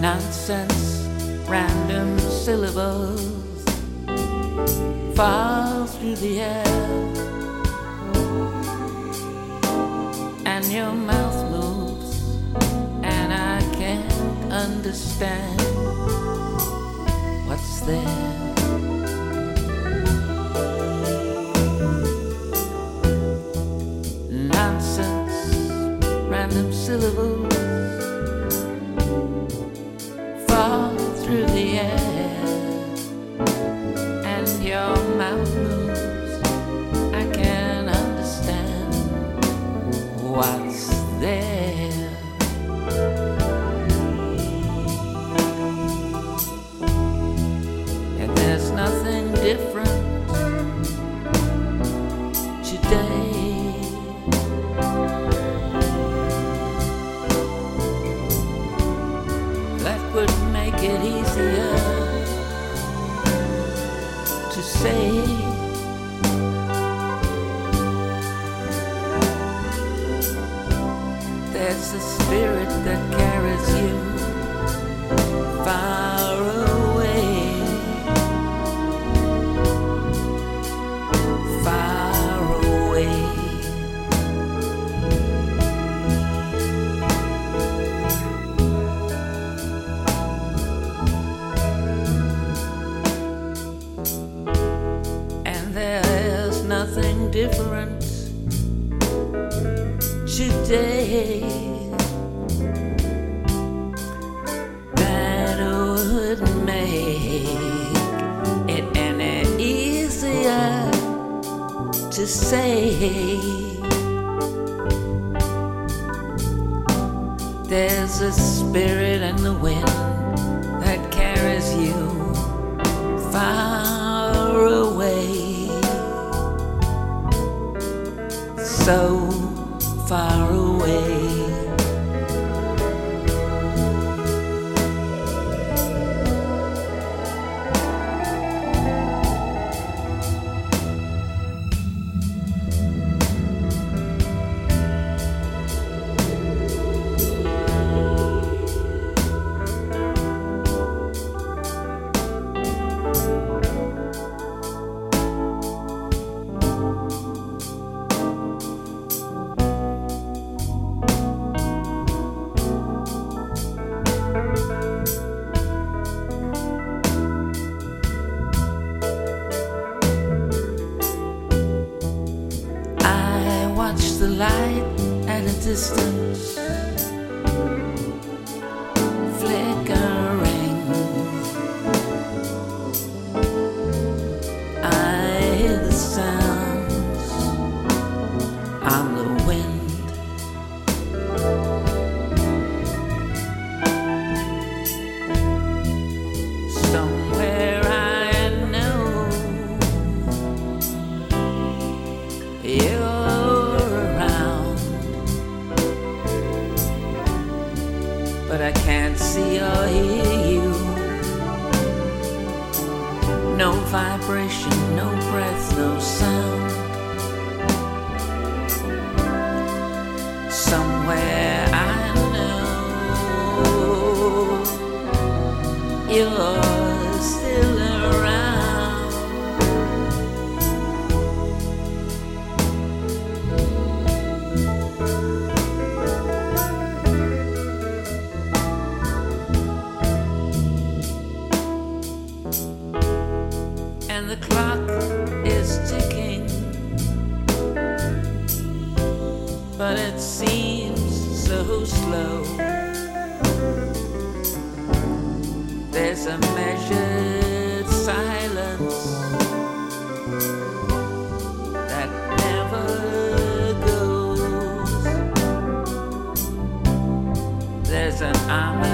Nonsense, random syllables fall through the air, and your mouth moves, and I can't understand easier to say. There's a spirit that carries you far today that would make it any easier to say. There's a spirit in the wind that carries you far away, so far away. Light at a distance flickering. I hear the sounds on the wind. Somewhere but I can't see or hear you. No vibration, no breath, no sound. Somewhere I know you're slow. There's a measured silence that never goes. There's an ominous